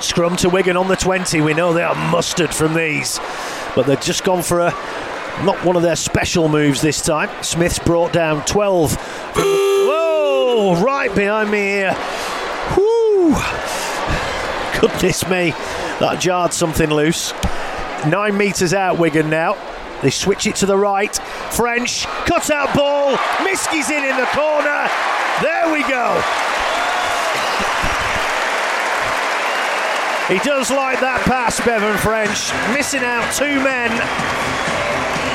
Scrum to Wigan on the 20. We know they are mustard from these, but they've just gone for a not one of their special moves this time. Smith's brought down 12. Whoa, right behind me here. Whoo! Goodness me, that jarred something loose. Nine metres out, Wigan now. They switch it to the right. French, cut out ball. Miski's in in the corner. There we go. He does like that pass, Bevan French. Missing out two men.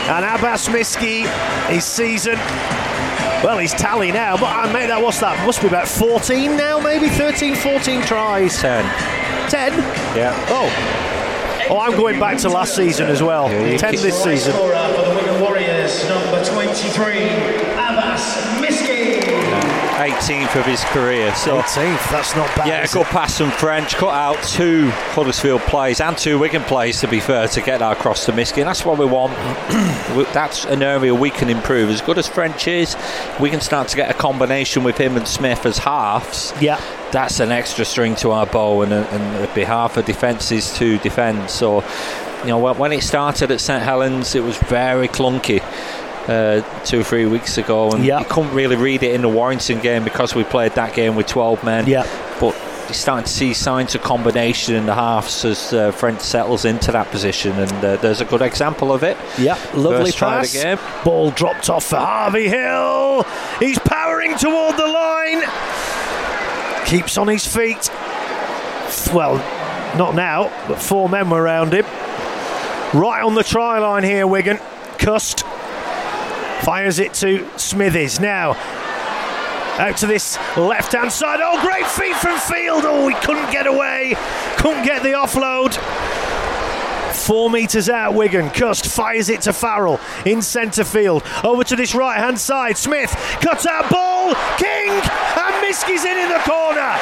And Abbas Miski, his season, well, he's tally now. But uh, I made that, what's that? Must be about 14 now, maybe? 13, 14 tries. 10. 10? Yeah. Oh. Oh, I'm going back to last season as well. Yeah, 10 this season. For the Wigan Warriors, number 23, Abbas Miski. 18th of his career. So 18th, that's not bad. Yeah, it? pass from French. Cut out two Huddersfield plays and two Wigan plays, to be fair, to get that across to Miski. And that's what we want. That's an area we can improve. As good as French is, we can start to get a combination with him and Smith as halves. Yeah. That's an extra string to our bow, and, and it'd be hard for defences to defend. So, you know, when it started at St Helens, it was very clunky. Uh, two or three weeks ago, and Yeah. you couldn't really read it in the Warrington game because we played that game with 12 men. Yeah. But you're starting to see signs of combination in the halves as uh, French settles into that position, and uh, there's a good example of it. Yeah, lovely First pass. Ball dropped off for Harvey Hill. He's powering toward the line. Keeps on his feet. Well, not now, but four men were around him. Right on the try line here, Wigan. Cust fires it to Smithies. Now, out to this left hand side. Oh, great feet from Field. Oh, he couldn't get away. Couldn't get the offload. Four metres out, Wigan. Cust fires it to Farrell in centre field. Over to this right hand side. Smith cuts out ball. King and Miski's in in the corner.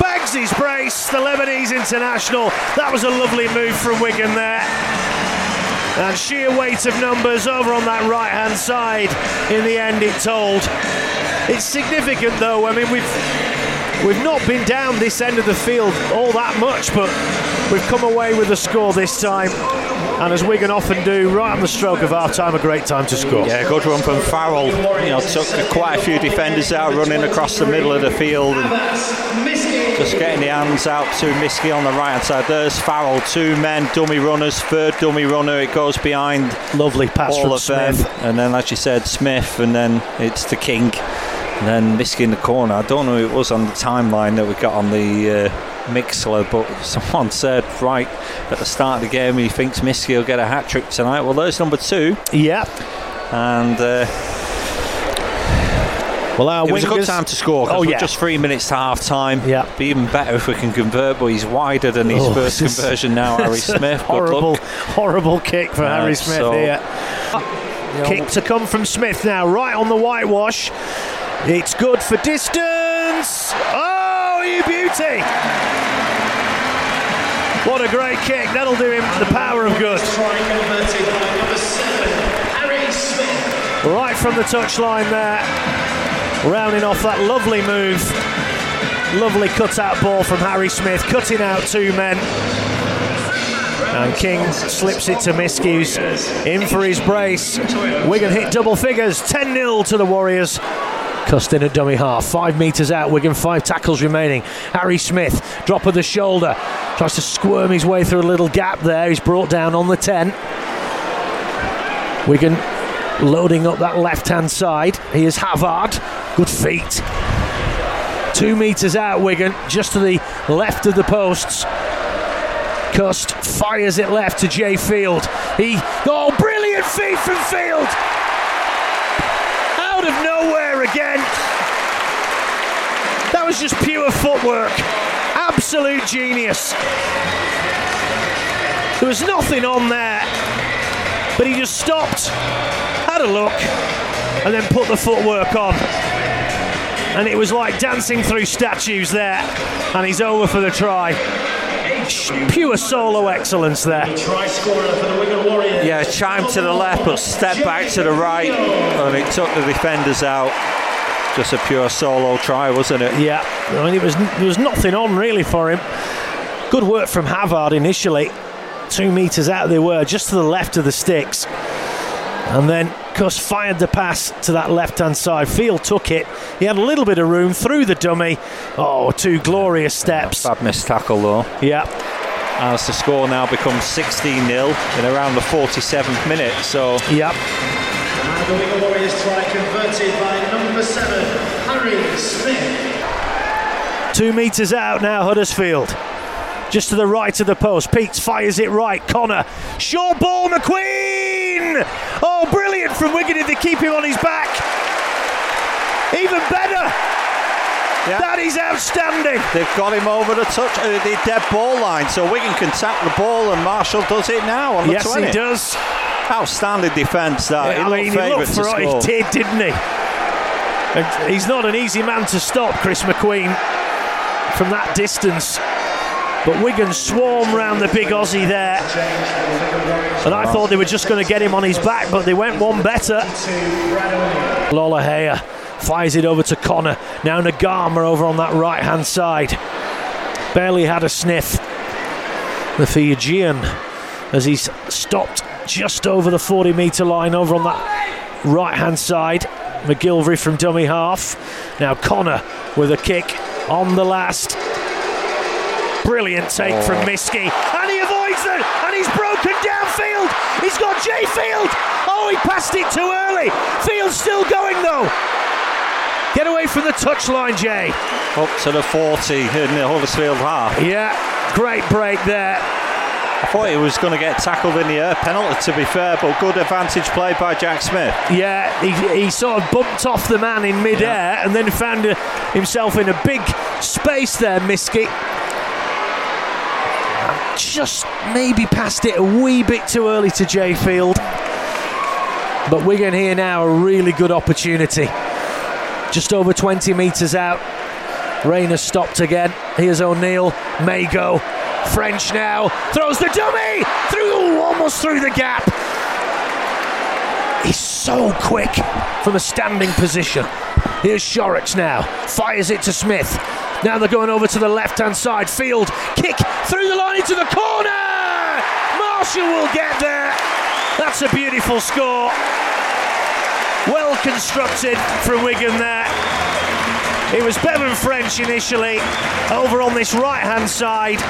Bags his brace, the Lebanese international. That was a lovely move from Wigan there. And sheer weight of numbers over on that right hand side. In the end, it told. It's significant though. I mean, we've we've not been down this end of the field all that much, but we've come away with a score this time. And as Wigan often do, right on the stroke of half time, a great time to score. Yeah, good run from Farrell. You know, took quite a few defenders out, running across the middle of the field, and just getting the hands out to Miski on the right hand side. There's Farrell, two men, dummy runners, third dummy runner. It goes behind Lovely pass all from of them, Smith. and then, as you said, Smith, and then it's the King, and then Miski in the corner. I don't know who it was on the timeline that we got on the. Uh, Mixlr, but someone said right at the start of the game he thinks Miski will get a hat trick tonight. Well, there's number two, Yeah. and uh, Well, our it was a good time to score. Oh, we're yeah. just three minutes to half time. Yeah. be even better if we can convert. But he's wider than his Oh, first conversion now, Harry Smith. Horrible, luck. horrible kick for Uh, Harry Smith so- here. Kick to come from Smith now, right on the whitewash. It's good for distance. Oh, you beauty! What a great kick. That'll do him the power of good. Right from the touchline there. Rounding off that lovely move. Lovely cut out ball from Harry Smith, cutting out two men. And King slips it to Miski's. In for his brace. Wigan hit double figures. 10 0 to the Warriors. Cust in at dummy half. Five metres out. Wigan, five tackles remaining. Harry Smith, drop of the shoulder. Tries to squirm his way through a little gap there. He's brought down on the 10. Wigan loading up that left hand side. He is Havard. Good feet. Two metres out, Wigan, just to the left of the posts. Cust fires it left to Jai Field. He, oh, brilliant feet from Field! Out of nowhere again. That was just pure footwork. Absolute genius. There was nothing on there, but he just stopped, had a look, and then put the footwork on. And it was like dancing through statues there, and he's over for the try. Pure solo excellence there. Try scorer for the Yeah, chime to the left, but step back to the right, and it took the defenders out. just a pure solo try, wasn't it? Yeah, I mean, it was there was nothing on really for him. Good work from Havard initially. Two metres out they were, just to the left of the sticks. And then Kuss fired the pass to that left hand side. Field took it. He had a little bit of room through the dummy. Oh, two glorious steps. Bad missed tackle though. Yeah. As the score now becomes 16 0 in around the 47th minute. So, Yep. And the Wigan Warriors try converted by number seven, Harry Smith. Two metres out now, Huddersfield. Just to the right of the post. Peats fires it right. Connor. Short ball, McQueen! Oh, brilliant from Wigan to keep him on his back. Even better. That is outstanding. They've got him over the touch, uh, the dead ball line, so Wigan can tap the ball, and Marshall does it now on the Yes, 20. he does. Outstanding defence. That I he mean, he looked for to what score. he did, didn't he? And he's not an easy man to stop, Chris McQueen, from that distance. But Wigan swarm round the big Aussie there. And I thought they were just going to get him on his back, but they went one better. Lolohea fires it over to Connor. Now Naiqama over on that right hand side. Barely had a sniff. The Fijian as he's stopped just over the 40 metre line over on that right hand side. McGillvary from dummy half. Now Connor with a kick on the last. Brilliant take from Miski. And he avoids it. And he's broken downfield. He's got Jai Field. Oh, he passed it too early. Field's still going though. Get away from the touchline, Jai. Up to the 40 in the Huddersfield half. Yeah, great break there. I thought he was going to get tackled in the air. Penalty, to be fair, but good advantage played by Jack Smith. Yeah, he, he sort of bumped off the man in midair and then found uh, himself in a big space there, Miski. Just maybe passed it a wee bit too early to Jai Field. But Wigan here now, a really good opportunity. Just over 20 metres out. Rain has stopped again. Here's O'Neill. May go. French now. Throws the dummy! Through, almost through the gap. He's so quick from a standing position. Here's Shorrocks now. Fires it to Smith. Now they're going over to the left hand side. Field kick through the line into the corner. Marshall will get there. That's a beautiful score. Well constructed from Wigan there. It was Bevan French initially over on this right hand side.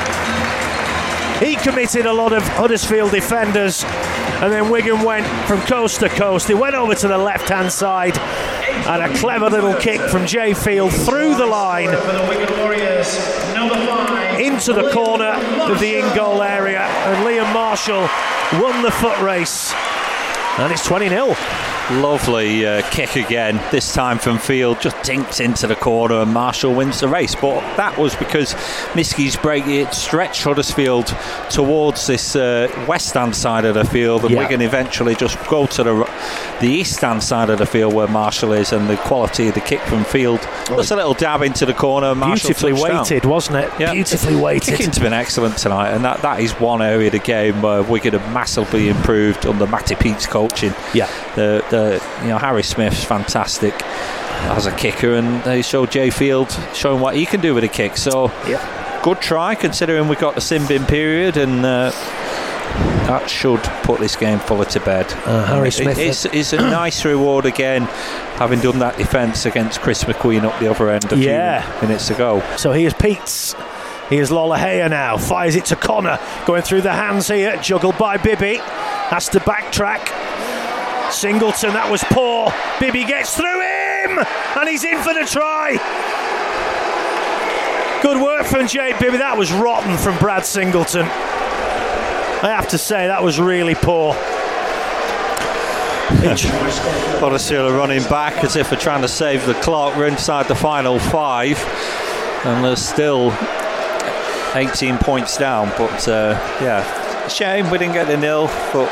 He committed a lot of Huddersfield defenders, and then Wigan went from coast to coast. He went over to the left hand side, and a clever little kick from Jai Field through the line into the corner of the in goal area, and Liam Marshall won the foot race. And it's 20 0. Lovely uh, kick again, this time from field, just dinks into the corner and Marshall wins the race. But that was because Miski's break it stretched Huddersfield towards this uh, west hand side of the field, and Yeah. Wigan eventually just go to the the east hand side of the field where Marshall is, and the quality of the kick from field. Just a little dab into the corner, Marshall Beautifully touched down. weighted, wasn't it? Yeah. Beautifully weighted. Kicking's been excellent tonight, and that, that is one area of the game where Wigan have massively improved under Matty Peet's coaching. Yeah. The, the you know Harry Smith's fantastic as a kicker, and they show Jai Field showing what he can do with a kick. So Yeah. good try considering we got the sin bin period, and uh, that should put this game fully to bed. Uh, Harry It- Smith- it's, it's a nice reward again, having done that defence against Chris McQueen up the other end a Yeah. few minutes ago. So here's Peats. Here's Lolohea now. Fires it to Connor. Going through the hands here. Juggled by Bibby. Has to backtrack. Singleton, that was poor. Bibby gets through him. And he's in for the try. Good work from Jay Bibby. That was rotten from Brad Singleton. I have to say, that was really poor. Huddersfield are running back as if they're trying to save the clock. We're inside the final five, and there's still 18 points down. But uh, yeah, shame we didn't get the nil, but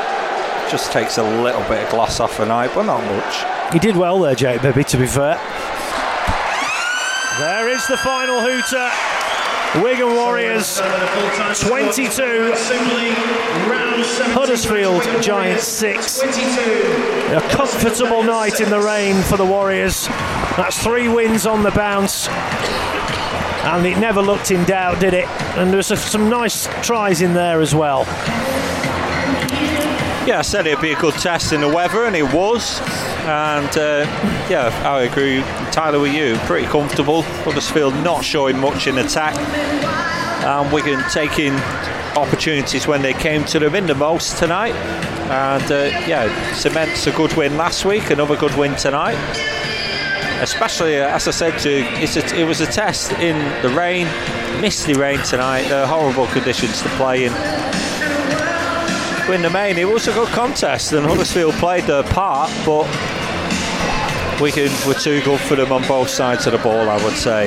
just takes a little bit of gloss off the night, but not much. He did well there, Jake Bibby, to be fair. There is the final hooter. Wigan Warriors 22, Huddersfield Giants 6. A comfortable night in the rain for the Warriors That's three wins on the bounce. And it never looked in doubt, did it? And there was some nice tries in there as well. Yeah, I said it'd be a good test in the weather, and it was. And uh, yeah, I agree, Tyler, with you. Pretty comfortable. Huddersfield not showing much in attack. And Wigan taking opportunities when they came to them in the most tonight. And uh, yeah, cements a good win last week, another good win tonight. Especially, uh, as I said to you, it was a test in the rain, misty rain tonight, the horrible conditions to play in. In the main, it was a good contest, and Huddersfield played their part, but Wigan were too good for them on both sides of the ball, I would say.